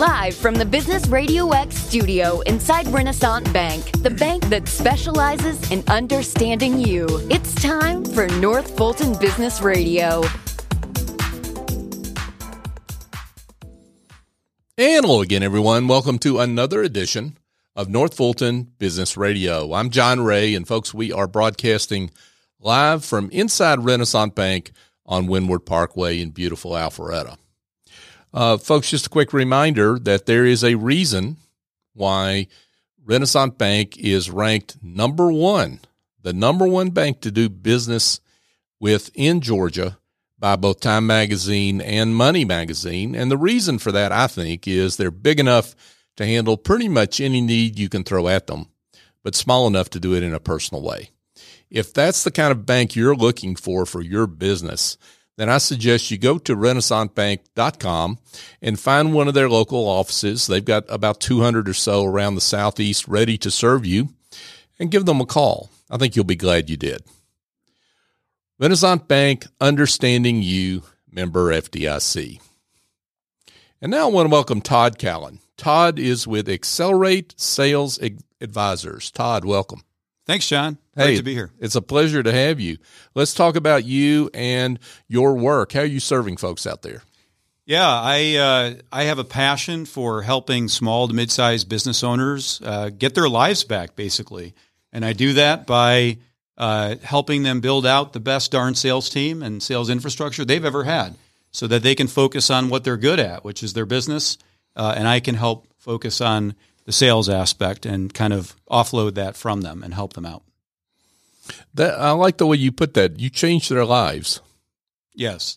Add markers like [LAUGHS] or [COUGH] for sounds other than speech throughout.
Live from the Business Radio X studio inside Renaissance Bank, the bank that specializes in understanding you. It's time for North Fulton Business Radio. And hello again, everyone. Welcome to another edition of North Fulton Business Radio. I'm John Ray, and folks, we are broadcasting live from inside Renaissance Bank on Windward Parkway in beautiful Alpharetta. Uh, folks, just a quick reminder that there is a reason why Renaissance Bank is ranked number one, the number one bank to do business with in Georgia by both Time Magazine and Money Magazine. And the reason for that, I think, is they're big enough to handle pretty much any need you can throw at them, but small enough to do it in a personal way. If that's the kind of bank you're looking for for your business, then I suggest you go to renaissancebank.com and find one of their local offices. They've got about 200 or so around the Southeast ready to serve you and give them a call. I think you'll be glad you did. Renaissance Bank, understanding you, member FDIC. And now I want to welcome Todd Callan. Todd is with Accelerate Sales Advisors. Todd, welcome. Thanks, John. Great hey, to be here. It's a pleasure to have you. Let's talk about you and your work. How are you serving folks out there? Yeah, I uh, I have a passion for helping small to mid-sized business owners uh, get their lives back, basically, and I do that by uh, helping them build out the best darn sales team and sales infrastructure they've ever had, so that they can focus on what they're good at, which is their business, uh, and I can help focus on the sales aspect and kind of offload that from them and help them out. That I like the way you put that. You change their lives. Yes.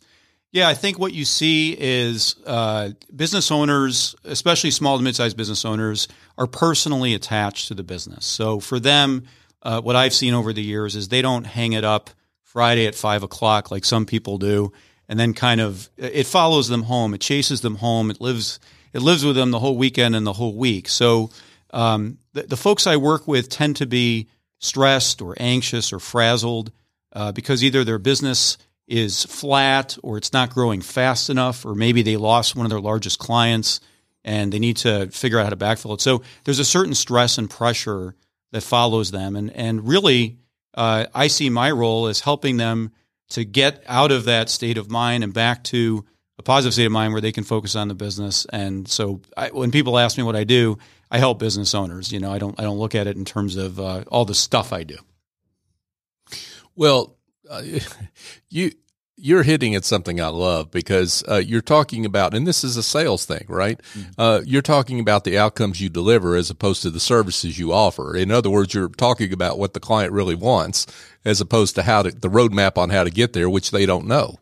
Yeah, I think what you see is uh, business owners, especially small to mid-sized business owners, are personally attached to the business. So for them, uh, what I've seen over the years is they don't hang it up Friday at five o'clock like some people do, and then kind of it follows them home. It chases them home. It lives it lives with them the whole weekend and the whole week. So um, the, the, folks I work with tend to be stressed or anxious or frazzled uh, because either their business is flat or it's not growing fast enough, or maybe they lost one of their largest clients and they need to figure out how to backfill it. So there's a certain stress and pressure that follows them, and and really, uh, I see my role as helping them to get out of that state of mind and back to a positive state of mind where they can focus on the business. And so I, when people ask me what I do, I help business owners. You know, I don't I don't look at it in terms of uh, all the stuff I do. Well, uh, [LAUGHS] you you're hitting at something I love because uh, you're talking about, and this is a sales thing, right? Mm-hmm. Uh, you're talking about the outcomes you deliver as opposed to the services you offer. In other words, you're talking about what the client really wants as opposed to how to, the roadmap on how to get there, which they don't know.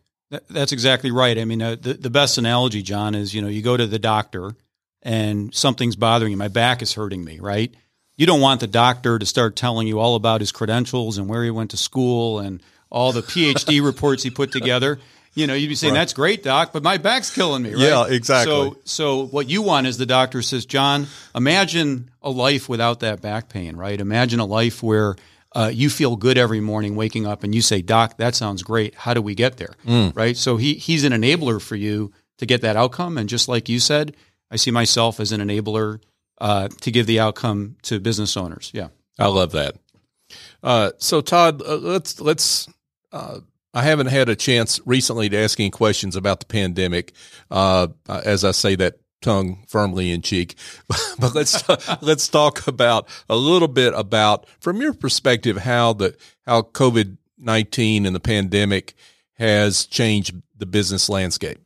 That's exactly right. I mean, uh, the, the best analogy, John, is you know, you go to the doctor and something's bothering you. My back is hurting me, right? You don't want the doctor to start telling you all about his credentials and where he went to school and all the PhD [LAUGHS] reports he put together. You know, you'd be saying, right. "That's great, doc, but my back's killing me." Right? Yeah, exactly. So, so what you want is the doctor says, "John, imagine a life without that back pain, right? Imagine a life where uh, you feel good every morning waking up and you say, Doc, that sounds great. How do we get there? Mm. Right. So he, he's an enabler for you to get that outcome. And just like you said, I see myself as an enabler uh, to give the outcome to business owners. Yeah. I love that. Uh, so Todd, uh, let's, let's, uh, I haven't had a chance recently to ask any questions about the pandemic. Uh, as I say that tongue firmly in cheek. [LAUGHS] but let's [LAUGHS] let's talk about a little bit about from your perspective how the how COVID nineteen and the pandemic has changed the business landscape.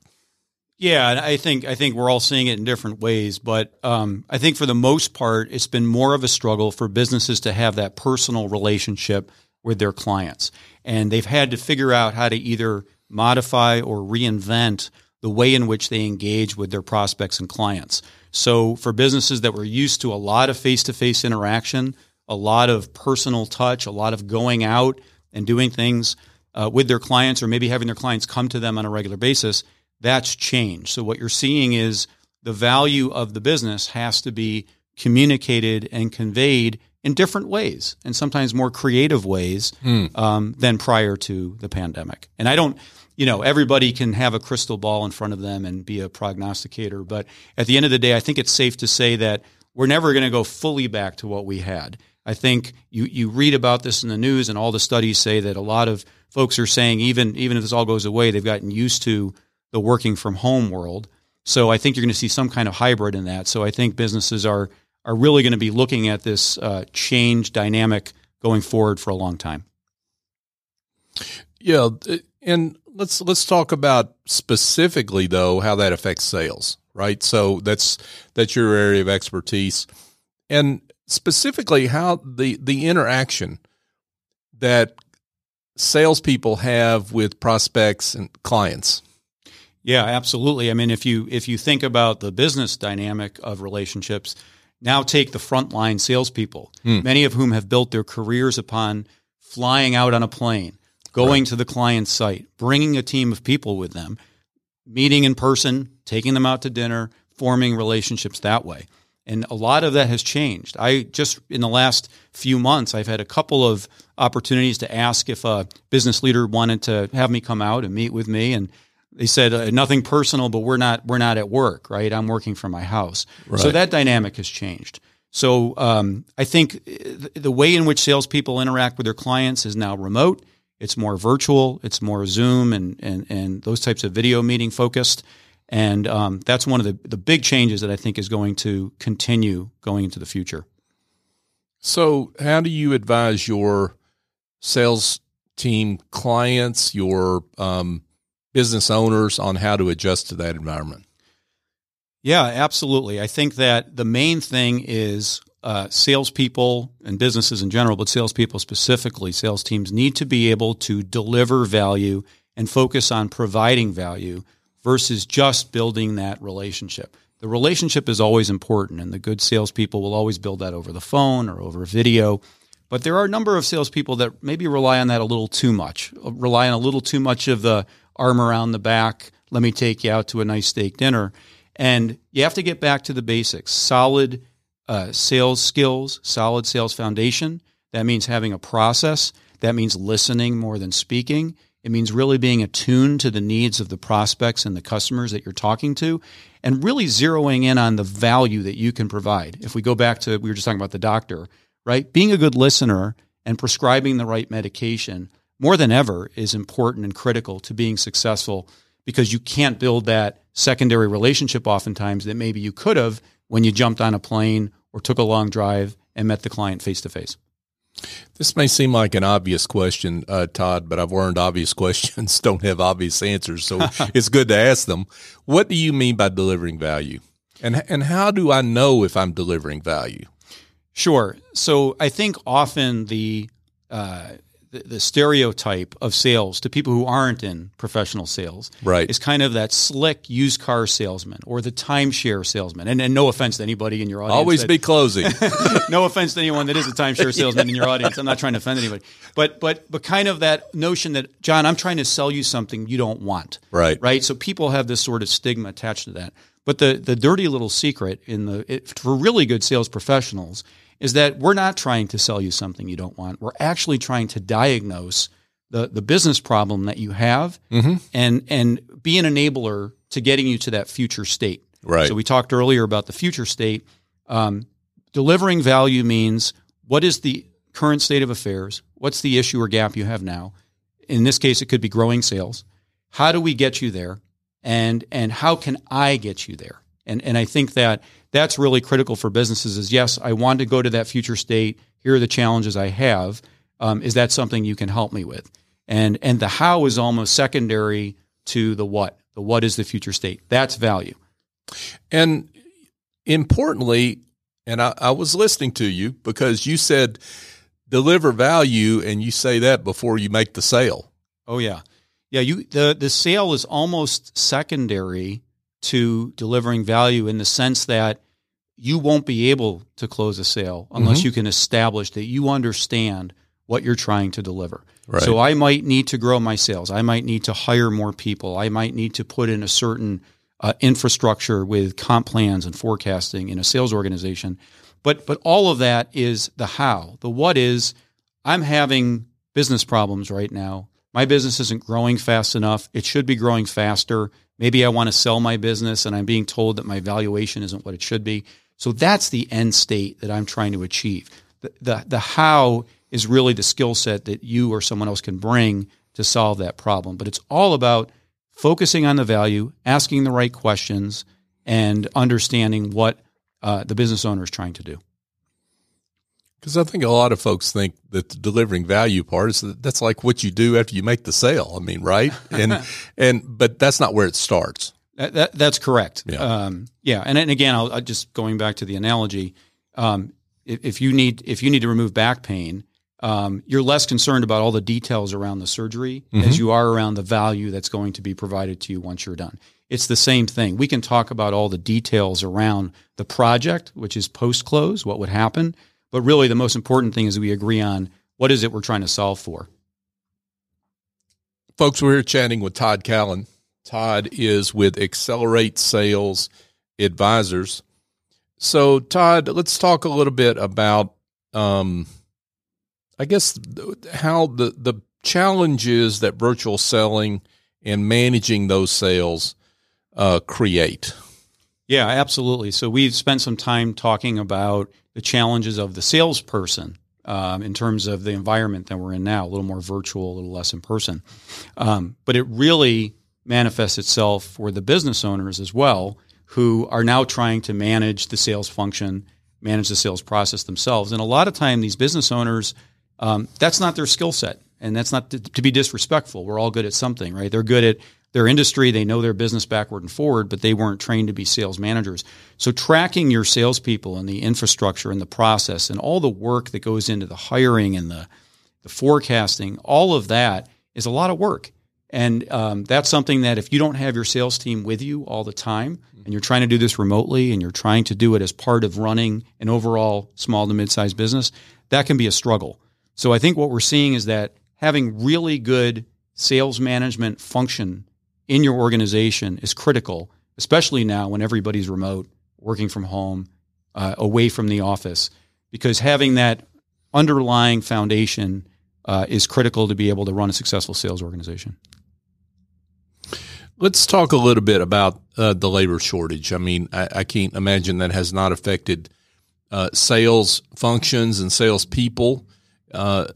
Yeah, and I think I think we're all seeing it in different ways, but um, I think for the most part, it's been more of a struggle for businesses to have that personal relationship with their clients, and they've had to figure out how to either modify or reinvent the way in which they engage with their prospects and clients. So, for businesses that were used to a lot of face to face interaction, a lot of personal touch, a lot of going out and doing things uh, with their clients, or maybe having their clients come to them on a regular basis, that's changed. So, what you're seeing is the value of the business has to be communicated and conveyed in different ways and sometimes more creative ways um, than prior to the pandemic. And I don't, you know, everybody can have a crystal ball in front of them and be a prognosticator, but at the end of the day, I think it's safe to say that we're never going to go fully back to what we had. I think you, you read about this in the news, and all the studies say that a lot of folks are saying even even if this all goes away, they've gotten used to the working from home world. So I think you're going to see some kind of hybrid in that. So I think businesses are are really going to be looking at this uh, change dynamic going forward for a long time. Yeah, and let's let's talk about specifically though how that affects sales, right? So that's that's your area of expertise, and specifically how the the interaction that salespeople have with prospects and clients. Yeah, absolutely. I mean, if you if you think about the business dynamic of relationships, now take the frontline salespeople, Hmm. many of whom have built their careers upon flying out on a plane, going to the client site, bringing a team of people with them, meeting in person, taking them out to dinner, forming relationships that way. And a lot of that has changed. I just in the last few months, I've had a couple of opportunities to ask if a business leader wanted to have me come out and meet with me, and they said uh, nothing personal, but we're not we're not at work, right? I'm working from my house, so that dynamic has changed. So um, I think uh, the way in which salespeople interact with their clients is now remote. It's more virtual. It's more Zoom and and and those types of video meeting focused. And um, that's one of the, the big changes that I think is going to continue going into the future. So, how do you advise your sales team clients, your um, business owners on how to adjust to that environment? Yeah, absolutely. I think that the main thing is uh, salespeople and businesses in general, but salespeople specifically, sales teams need to be able to deliver value and focus on providing value versus just building that relationship. The relationship is always important, and the good salespeople will always build that over the phone or over video. But there are a number of salespeople that maybe rely on that a little too much, rely on a little too much of the arm around the back. Let me take you out to a nice steak dinner. And you have to get back to the basics solid uh, sales skills, solid sales foundation. That means having a process. That means listening more than speaking. It means really being attuned to the needs of the prospects and the customers that you're talking to and really zeroing in on the value that you can provide. If we go back to, we were just talking about the doctor, right? Being a good listener and prescribing the right medication more than ever is important and critical to being successful because you can't build that secondary relationship oftentimes that maybe you could have when you jumped on a plane or took a long drive and met the client face to face. This may seem like an obvious question, uh, Todd, but I've learned obvious [LAUGHS] questions don't have obvious answers, so [LAUGHS] it's good to ask them. What do you mean by delivering value, and and how do I know if I'm delivering value? Sure. So I think often the uh, the, the stereotype of sales to people who aren't in professional sales Right. is kind of that slick used car salesman or the timeshare salesman. And, and no offense to anybody in your audience. Always that- be closing. [LAUGHS] no offense to anyone that is a timeshare [LAUGHS] salesman in your audience. I'm not trying to offend anybody, but but but kind of that notion that John, I'm trying to sell you something you don't want. Right. Right. So people have this sort of stigma attached to that. But the the dirty little secret in the it, for really good sales professionals is that we're not trying to sell you something you don't want. We're actually trying to diagnose the the business problem that you have and and be an enabler to getting you to that future state. Right. So we talked earlier about the future state. Um, delivering value means what is the current state of affairs? What's the issue or gap you have now? In this case, it could be growing sales. How do we get you there? And and how can I get you there? And and I think that that's really critical for businesses. Is yes, I want to go to that future state. Here are the challenges I have. Um, is that something you can help me with? And and the how is almost secondary to the what. The what is the future state? That's value. And importantly, and I, I was listening to you because you said deliver value, and you say that before you make the sale. Oh yeah, yeah. You the the sale is almost secondary to delivering value in the sense that you won't be able to close a sale unless you can establish that you understand what you're trying to deliver. Right. So I might need to grow my sales. I might need to hire more people. I might need to put in a certain uh, infrastructure with comp plans and forecasting in a sales organization. But but all of that is the how. The what is I'm having business problems right now. My business isn't growing fast enough. It should be growing faster. Maybe I want to sell my business and I'm being told that my valuation isn't what it should be. So that's the end state that I'm trying to achieve. The, the, the how is really the skill set that you or someone else can bring to solve that problem. But it's all about focusing on the value, asking the right questions, and understanding what uh, the business owner is trying to do. Because I think a lot of folks think that the delivering value part is that that's like what you do after you make the sale. I mean, right? And [LAUGHS] and but that's not where it starts. That, that, that's correct. Yeah. Um, yeah. And, and again, I'll, I'll just going back to the analogy. Um, if, if you need if you need to remove back pain, um, you're less concerned about all the details around the surgery as you are around the value that's going to be provided to you once you're done. It's the same thing. We can talk about all the details around the project, which is post close, what would happen, but really the most important thing is we agree on what is it we're trying to solve for. Folks, we're here chatting with Todd Callan. Todd is with Accelerate Sales Advisors. So, Todd, let's talk a little bit about, um, I guess, how the the challenges that virtual selling and managing those sales uh, create. Yeah, absolutely. So we've spent some time talking about the challenges of the salesperson um, in terms of the environment that we're in now, a little more virtual, a little less in person. Um, but it really manifests itself for the business owners as well, who are now trying to manage the sales function, manage the sales process themselves. And a lot of time, these business owners, um, that's not their skill set. And that's not to, to be disrespectful. We're all good at something, right? They're good at their industry, they know their business backward and forward, but they weren't trained to be sales managers. So tracking your salespeople and the infrastructure and the process and all the work that goes into the hiring and the, the forecasting, all of that is a lot of work. And um, that's something that if you don't have your sales team with you all the time and you're trying to do this remotely and you're trying to do it as part of running an overall small to mid-sized business, that can be a struggle. So I think what we're seeing is that having really good sales management function in your organization is critical, especially now when everybody's remote, working from home, uh, away from the office, because having that underlying foundation uh, is critical to be able to run a successful sales organization. Let's talk a little bit about uh, the labor shortage. I mean, I, I, can't imagine that has not affected uh, sales functions and sales people uh,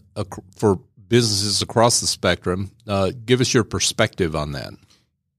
for businesses across the spectrum. Uh, give us your perspective on that.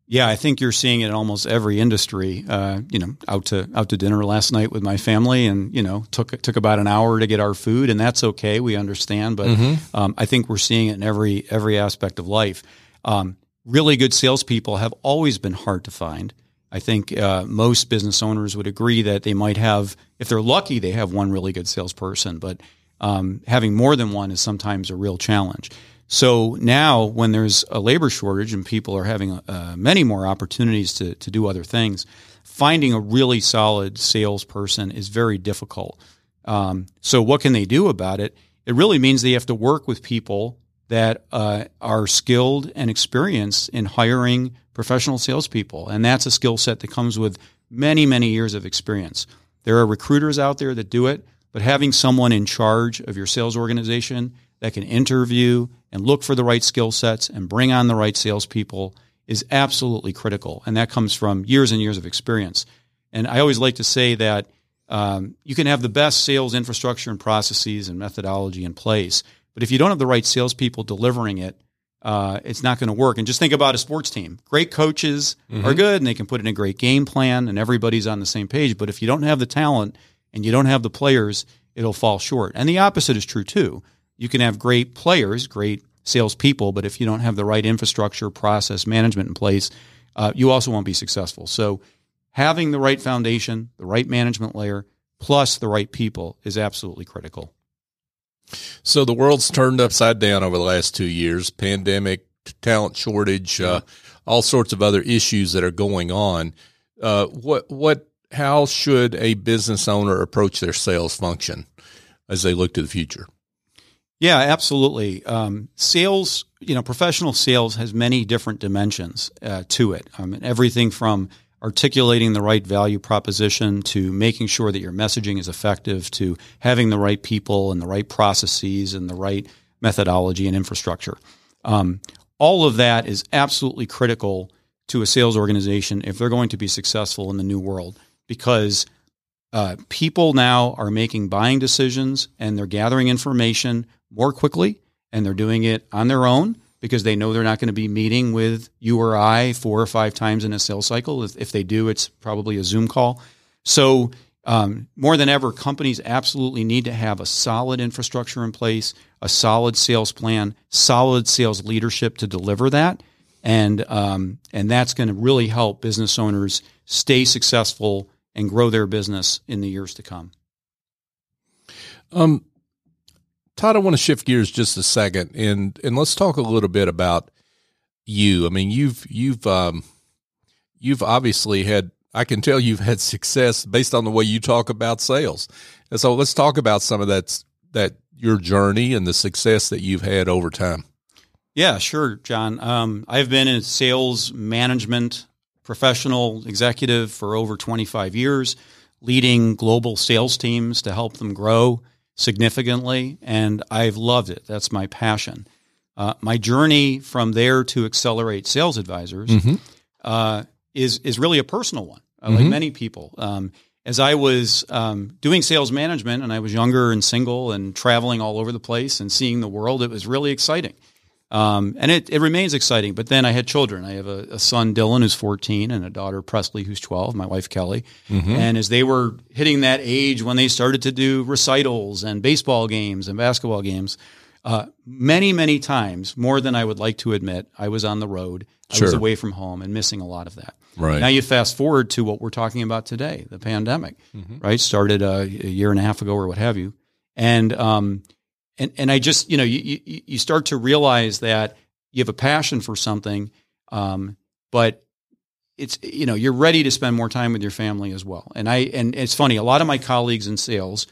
Yeah, I think you're seeing it in almost every industry. Uh, you know, out to out to dinner last night with my family, and you know, took took about an hour to get our food, and that's okay. We understand, but mm-hmm. um, I think we're seeing it in every every aspect of life. Um, really good salespeople have always been hard to find. I think uh, most business owners would agree that they might have, if they're lucky, they have one really good salesperson, but um, having more than one is sometimes a real challenge. So now, when there's a labor shortage and people are having uh, many more opportunities to, to do other things, finding a really solid salesperson is very difficult. Um, so, what can they do about it? It really means they have to work with people that uh, are skilled and experienced in hiring professional salespeople. And that's a skill set that comes with many, many years of experience. There are recruiters out there that do it, but having someone in charge of your sales organization that can interview and look for the right skill sets and bring on the right salespeople is absolutely critical. And that comes from years and years of experience. And I always like to say that um, you can have the best sales infrastructure and processes and methodology in place, but if you don't have the right salespeople delivering it, uh, it's not going to work. And just think about a sports team. Great coaches mm-hmm. are good and they can put in a great game plan and everybody's on the same page. But if you don't have the talent and you don't have the players, it'll fall short. And the opposite is true too. You can have great players, great salespeople, but if you don't have the right infrastructure, process, management in place, uh, you also won't be successful. So having the right foundation, the right management layer, plus the right people is absolutely critical. So the world's turned upside down over the last two years pandemic, talent shortage, uh, all sorts of other issues that are going on. Uh, what, what, how should a business owner approach their sales function as they look to the future? Yeah, absolutely. Um, sales, you know, professional sales has many different dimensions uh, to it. Um, everything from articulating the right value proposition to making sure that your messaging is effective to having the right people and the right processes and the right methodology and infrastructure. Um, all of that is absolutely critical to a sales organization if they're going to be successful in the new world because uh, people now are making buying decisions and they're gathering information more quickly and they're doing it on their own because they know they're not going to be meeting with you or I four or five times in a sales cycle. If, if they do, it's probably a Zoom call. So, um, more than ever, companies absolutely need to have a solid infrastructure in place, a solid sales plan, solid sales leadership to deliver that, and um, and that's going to really help business owners stay successful and grow their business in the years to come. Um, Todd, I want to shift gears just a second, and and let's talk a little bit about you. I mean, you've you've um, you've obviously had. I can tell you've had [LAUGHS] success based on the way you talk about sales, and so let's talk about some of that that your journey and the success that you've had over time. Yeah, sure, John. Um, I've been in sales management, professional executive for over 25 years, leading global sales teams to help them grow significantly, and I've loved it. That's my passion. Uh, my journey from there to accelerate sales advisors mm-hmm. uh, is is really a personal one, uh, mm-hmm. like many people. Um, as I was um, doing sales management, and I was younger and single and traveling all over the place and seeing the world, it was really exciting. Um, and it, it remains exciting. But then I had children. I have a, a, son, Dylan, who's 14, and a daughter, Presley, who's 12, my wife, Kelly. Mm-hmm. And as they were hitting that age when they started to do recitals and baseball games and basketball games, uh, many, many times, more than I would like to admit, I was on the road. I sure. was away from home and missing a lot of that. Right. Now you fast forward to what we're talking about today, the pandemic, mm-hmm. right? Started a, a, year and a half ago or what have you. And, um, and and I just you know you you, you start to realize that you have a passion for something, um, but it's you know you're ready to spend more time with your family as well. And I and it's funny, a lot of my colleagues in sales,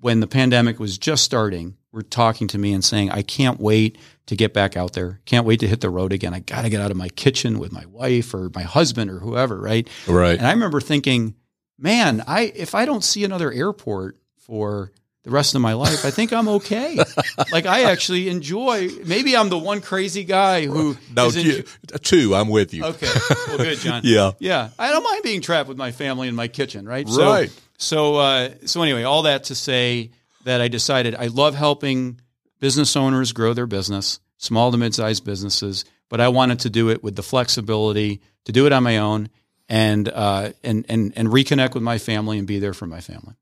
when the pandemic was just starting, were talking to me and saying, "I can't wait to get back out there. Can't wait to hit the road again. I got to get out of my kitchen with my wife or my husband or whoever." Right. Right. And I remember thinking, man, I if I don't see another airport for the rest of my life, I think I'm okay. [LAUGHS] like I actually enjoy. Maybe I'm the one crazy guy who no two, two. I'm with you. Okay, well, good, John. [LAUGHS] yeah, yeah. I don't mind being trapped with my family in my kitchen, right? Right. So, so, uh, so anyway, all that to say that I decided I love helping business owners grow their business, small to mid-sized businesses, but I wanted to do it with the flexibility to do it on my own and uh, and and and reconnect with my family and be there for my family.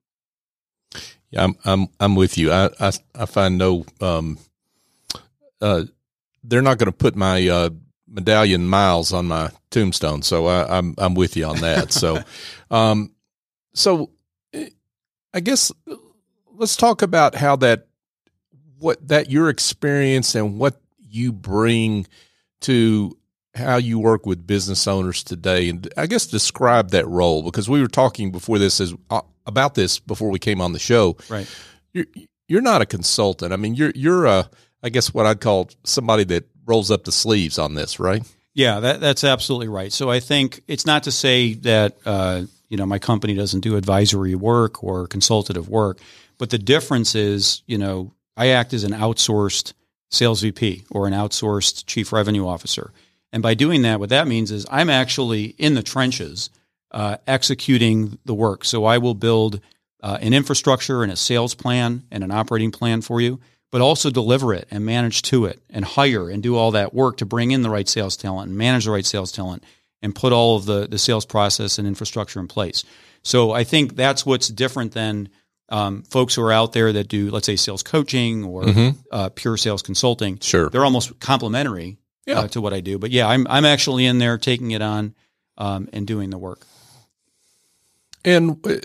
Yeah, I'm I'm I'm with you. I I, I find no um uh they're not going to put my uh medallion miles on my tombstone, so I, I'm I'm with you on that. so, [LAUGHS] um, so I guess let's talk about how that what that your experience and what you bring to how you work with business owners today and i guess describe that role because we were talking before this as uh, about this before we came on the show. Right. You're you're not a consultant. I mean you're you're a i guess what i'd call somebody that rolls up the sleeves on this right? Yeah that, that's absolutely right. So i think it's not to say that uh, you know my company doesn't do advisory work or consultative work but the difference is you know i act as an outsourced sales vp or an outsourced chief revenue officer and by doing that, what that means is I'm actually in the trenches uh, executing the work. So I will build uh, an infrastructure and a sales plan and an operating plan for you, but also deliver it and manage to it and hire and do all that work to bring in the right sales talent and manage the right sales talent and put all of the, the sales process and infrastructure in place. So I think that's what's different than um, folks who are out there that do, let's say, sales coaching or mm-hmm. uh, pure sales consulting. Sure. They're almost complementary yeah. uh, to what I do. But yeah, I'm I'm actually in there taking it on um, and doing the work. And uh,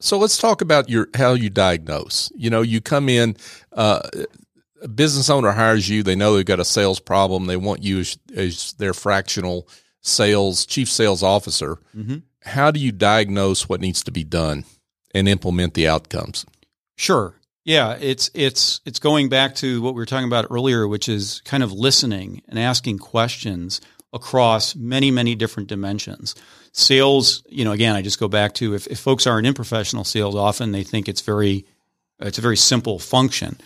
so let's talk about your how you diagnose. You know, you come in. Uh, a business owner hires you. They know they've got a sales problem. They want you as, as their fractional sales chief sales officer. Mm-hmm. How do you diagnose what needs to be done and implement the outcomes? Sure. Yeah, it's it's it's going back to what we were talking about earlier, which is kind of listening and asking questions, across many, many different dimensions. Sales, you know, again, I just go back to if, if folks aren't in professional sales, often they think it's very, it's a very simple function.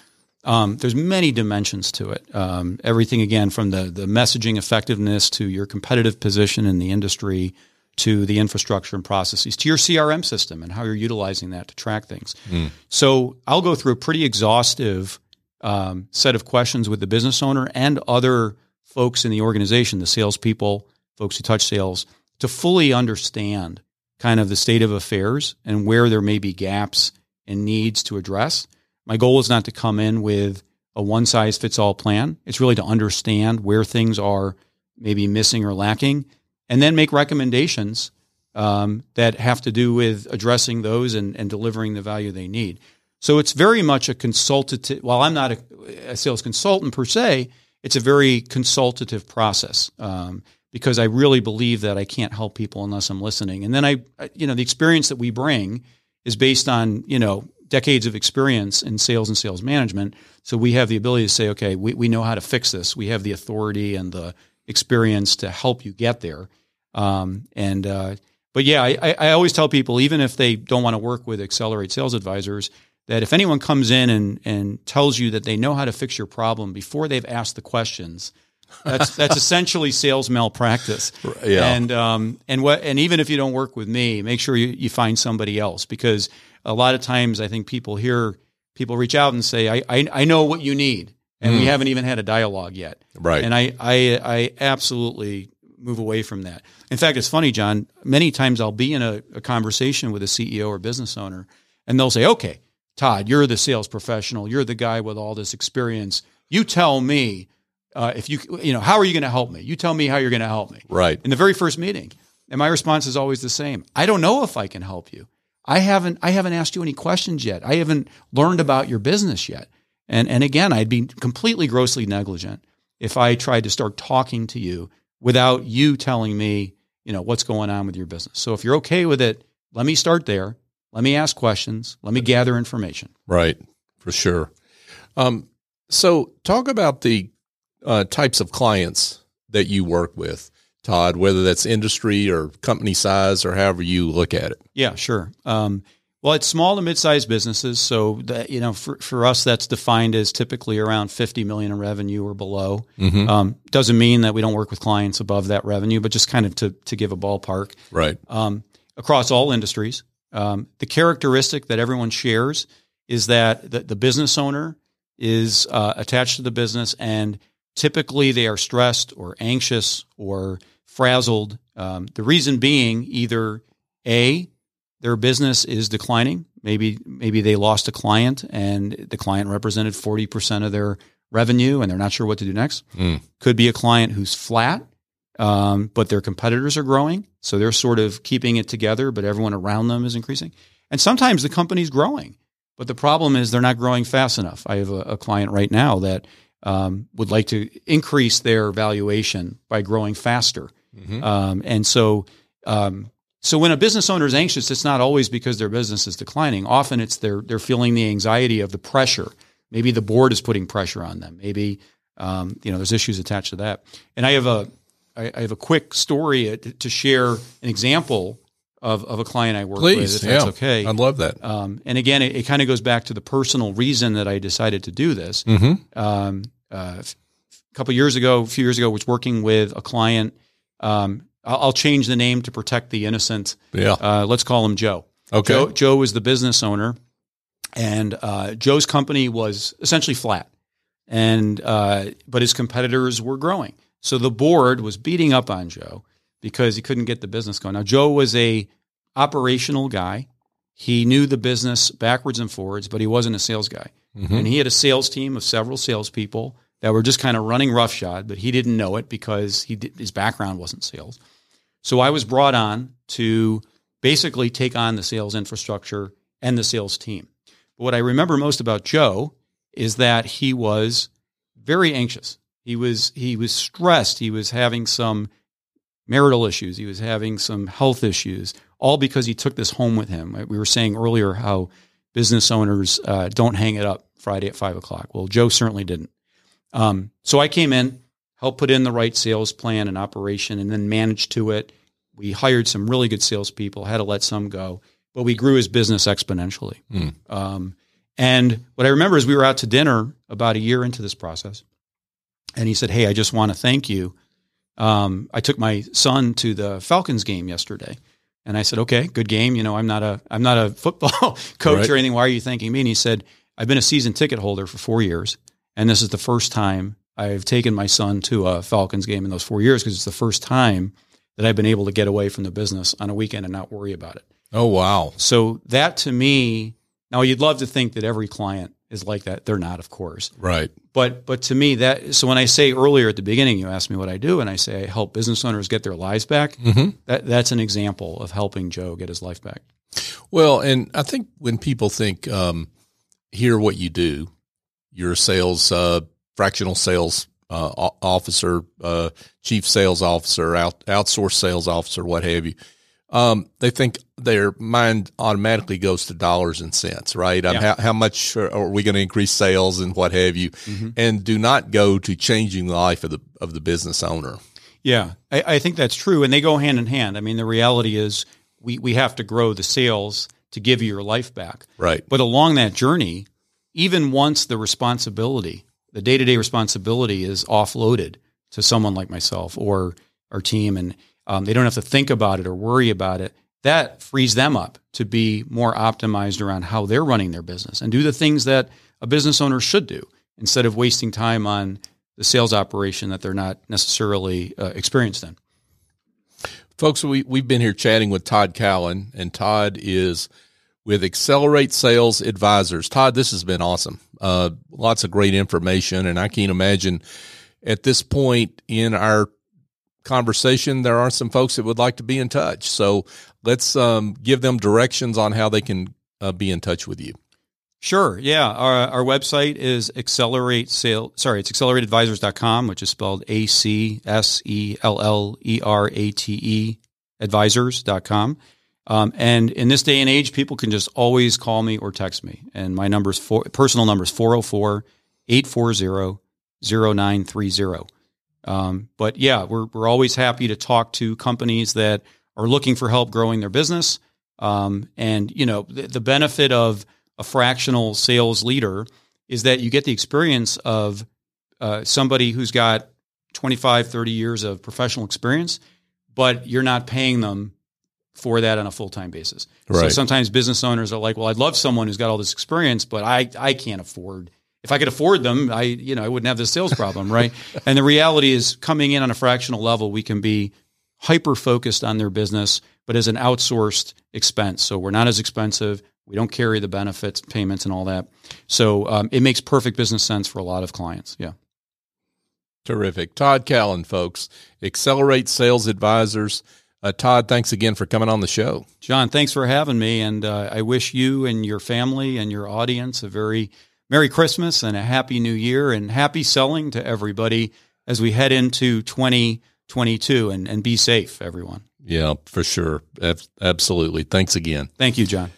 Um, there's many dimensions to it. Um, everything again from the the messaging effectiveness to your competitive position in the industry to the infrastructure and processes to your CRM system and how you're utilizing that to track things. Mm. So I'll go through a pretty exhaustive um, set of questions with the business owner and other folks in the organization, the salespeople, folks who touch sales, to fully understand kind of the state of affairs and where there may be gaps and needs to address. My goal is not to come in with a one size fits all plan. It's really to understand where things are maybe missing or lacking and then make recommendations um, that have to do with addressing those and, and delivering the value they need. So it's very much a consultative. While I'm not a, a sales consultant per se, it's a very consultative process um, because I really believe that I can't help people unless I'm listening. And then I, you know, the experience that we bring is based on you know decades of experience in sales and sales management. So we have the ability to say, okay, we, we know how to fix this. We have the authority and the experience to help you get there. Um, and uh, but yeah, I, I always tell people, even if they don't want to work with Accelerate Sales Advisors, that if anyone comes in and, and tells you that they know how to fix your problem before they've asked the questions, that's that's [LAUGHS] essentially sales malpractice. Yeah. And um and what and even if you don't work with me, make sure you, you find somebody else because a lot of times I think people hear people reach out and say, I I, I know what you need. And mm. we haven't even had a dialogue yet. Right. And I I, I absolutely move away from that. In fact, it's funny, John. Many times I'll be in a, a conversation with a CEO or business owner, and they'll say, "Okay, Todd, you're the sales professional. You're the guy with all this experience. You tell me uh, if you you know how are you going to help me? You tell me how you're going to help me." Right. In the very first meeting, and my response is always the same. I don't know if I can help you. I haven't I haven't asked you any questions yet. I haven't learned about your business yet. And and again, I'd be completely grossly negligent if I tried to start talking to you without you telling me, you know, what's going on with your business. So if you're okay with it, let me start there. Let me ask questions. Let me gather information. Right, for sure. Um, so talk about the uh, types of clients that you work with, Todd, whether that's industry or company size or however you look at it. Yeah, sure. Um, well, it's small to mid-sized businesses, so that, you know, for, for us, that's defined as typically around fifty million in revenue or below. Mm-hmm. Um, doesn't mean that we don't work with clients above that revenue, but just kind of to to give a ballpark. Right. Um, across all industries, um, the characteristic that everyone shares is that the, the business owner is uh, attached to the business, and typically they are stressed or anxious or frazzled. Um, the reason being either a their business is declining. Maybe maybe they lost a client and the client represented 40% of their revenue and they're not sure what to do next. Mm. Could be a client who's flat, um, but their competitors are growing. So they're sort of keeping it together, but everyone around them is increasing. And sometimes the company's growing, but the problem is they're not growing fast enough. I have a, a client right now that um, would like to increase their valuation by growing faster. Mm-hmm. Um, and so um, so when a business owner is anxious, it's not always because their business is declining. Often it's they're they're feeling the anxiety of the pressure. Maybe the board is putting pressure on them. Maybe um, you know there's issues attached to that. And I have a I, I have a quick story to share an example of, of a client I work Please, with, if yeah, that's okay. I'd love that. Um, and again, it, it kind of goes back to the personal reason that I decided to do this. Mm-hmm. Um, uh, a couple years ago, a few years ago, was working with a client. Um, I'll, change the name to protect the innocent. Yeah. Uh, let's call him Joe. Okay. Joe, Joe was the business owner, and uh, Joe's company was essentially flat, and uh, but his competitors were growing. So the board was beating up on Joe because he couldn't get the business going. Now Joe was a operational guy. He knew the business backwards and forwards, but he wasn't a sales guy. Mm-hmm. And he had a sales team of several salespeople that were just kind of running roughshod, but he didn't know it because he did, his background wasn't sales. So I was brought on to basically take on the sales infrastructure and the sales team. But what I remember most about Joe is that he was very anxious. He was he was stressed. He was having some marital issues. He was having some health issues, all because he took this home with him. We were saying earlier how business owners uh, don't hang it up Friday at five o'clock. Well, Joe certainly didn't. Um, so I came in helped put in the right sales plan and operation, and then manage to it. We hired some really good salespeople, had to let some go, but we grew his business exponentially. Mm. Um, and what I remember is we were out to dinner about a year into this process, and he said, "Hey, I just want to thank you. Um, I took my son to the Falcons game yesterday." And I said, "Okay, good game. You know, I'm not a I'm not a football [LAUGHS] coach Right. or anything. Why are you thanking me?" And he said, "I've been a season ticket holder for four years, and this is the first time I've taken my son to a Falcons game in those four years because it's the first time that I've been able to get away from the business on a weekend and not worry about it." Oh wow. So that to me, now you'd love to think that every client is like that. They're not, of course. Right. But but to me that so when I say earlier at the beginning, you asked me what I do, and I say I help business owners get their lives back. Mm-hmm. That that's an example of helping Joe get his life back. Well, and I think when people think, um, hear what you do, you're a sales, uh, fractional sales uh, officer, uh, chief sales officer, out, outsourced sales officer, what have you. Um, they think their mind automatically goes to dollars and cents, right? Um, how, how much are are we going to increase sales and what have you, and do not go to changing the life of the of the business owner. Yeah, I, I think that's true, and they go hand in hand. I mean, the reality is we we have to grow the sales to give you your life back. Right. But along that journey, even once the responsibility, the day to day responsibility is offloaded to someone like myself or our team, and um, they don't have to think about it or worry about it, that frees them up to be more optimized around how they're running their business and do the things that a business owner should do instead of wasting time on the sales operation that they're not necessarily uh, experienced in. Folks, we, we've been here chatting with Todd Callan, and Todd is with Accelerate Sales Advisors. Todd, this has been awesome. Uh, lots of great information, and I can't imagine at this point in our conversation, there are some folks that would like to be in touch. So let's um, give them directions on how they can uh, be in touch with you. Sure. Yeah. Our, our website is accelerate sale. Sorry, it's acsellerateadvisors.com, which is spelled A C S E L L E R A T E advisors.com. Um, and in this day and age, people can just always call me or text me. And my number is four, personal number is 404 840 0930. Um, but yeah, we're, we're always happy to talk to companies that are looking for help growing their business. Um, and, you know, the, the benefit of a fractional sales leader is that you get the experience of uh, somebody who's got 25, 30 years of professional experience, but you're not paying them for that on a full time basis. So Right. sometimes business owners are like, well, I'd love someone who's got all this experience, but I, I can't afford. If I could afford them, I you know I wouldn't have this sales problem, right? [LAUGHS] and the reality is, coming in on a fractional level, we can be hyper focused on their business, but as an outsourced expense. So we're not as expensive. We don't carry the benefits, payments, and all that. So um, it makes perfect business sense for a lot of clients. Yeah. Terrific. Todd Callan, folks, Accelerate Sales Advisors. Uh, Todd, thanks again for coming on the show. John, thanks for having me. And uh, I wish you and your family and your audience a very Merry Christmas and a Happy New Year and happy selling to everybody as we head into 2022 and, and be safe, everyone. Yeah, for sure. Ab- Absolutely. Thanks again. Thank you, John.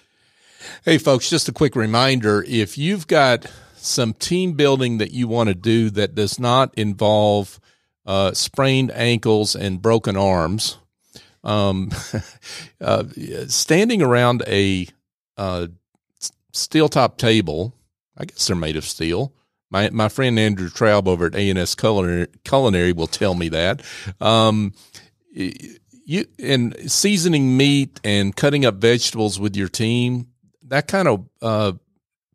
Hey, folks, just a quick reminder if you've got some team building that you want to do that does not involve uh, sprained ankles and broken arms, um, [LAUGHS] uh, standing around a uh, steel top table, I guess they're made of steel. My, my friend Andrew Traub over at A&S Culinary, Culinary will tell me that. Um, you and seasoning meat and cutting up vegetables with your team that kind of uh,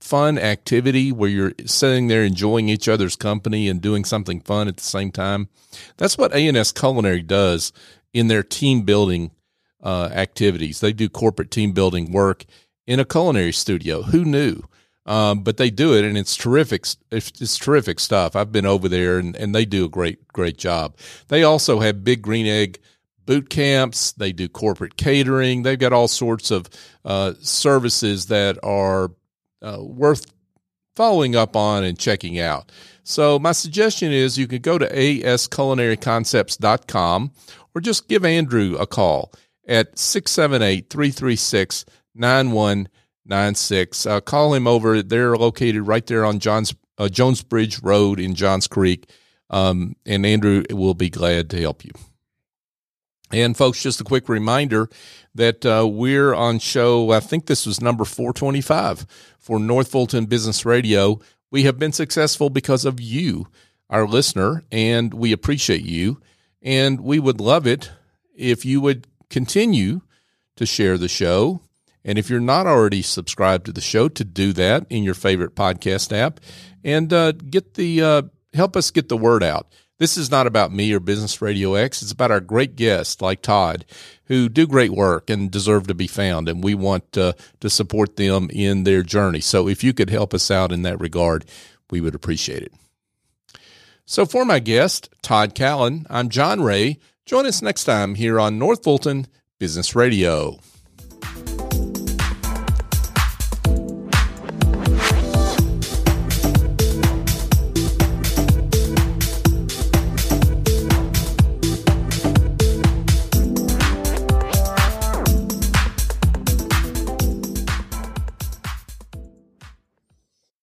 fun activity where you're sitting there enjoying each other's company and doing something fun at the same time? That's what A&S Culinary does in their team building uh, activities. They do corporate team building work in a culinary studio. Who knew? Um, but they do it and it's terrific it's, it's terrific stuff. I've been over there and, and they do a great great job. They also have big green egg boot camps. They do corporate catering. They've got all sorts of uh, services that are uh, worth following up on and checking out. So my suggestion is you can go to asculinaryconcepts.com or just give Andrew a call at 678-336-9196. Uh, call him over. They're located right there on John's uh, Jonesbridge Road in Johns Creek. Um, and Andrew will be glad to help you. And folks, just a quick reminder that uh, we're on show, I think this was number 425 for North Fulton Business Radio. We have been successful because of you, our listener, and we appreciate you. And we would love it if you would continue to share the show. And if you're not already subscribed to the show, to do that in your favorite podcast app and uh, get the uh, help us get the word out. This is not about me or Business Radio X. It's about our great guests like Todd, who do great work and deserve to be found. And we want uh, to support them in their journey. So if you could help us out in that regard, we would appreciate it. So for my guest, Todd Callan, I'm John Ray. Join us next time here on North Fulton Business Radio.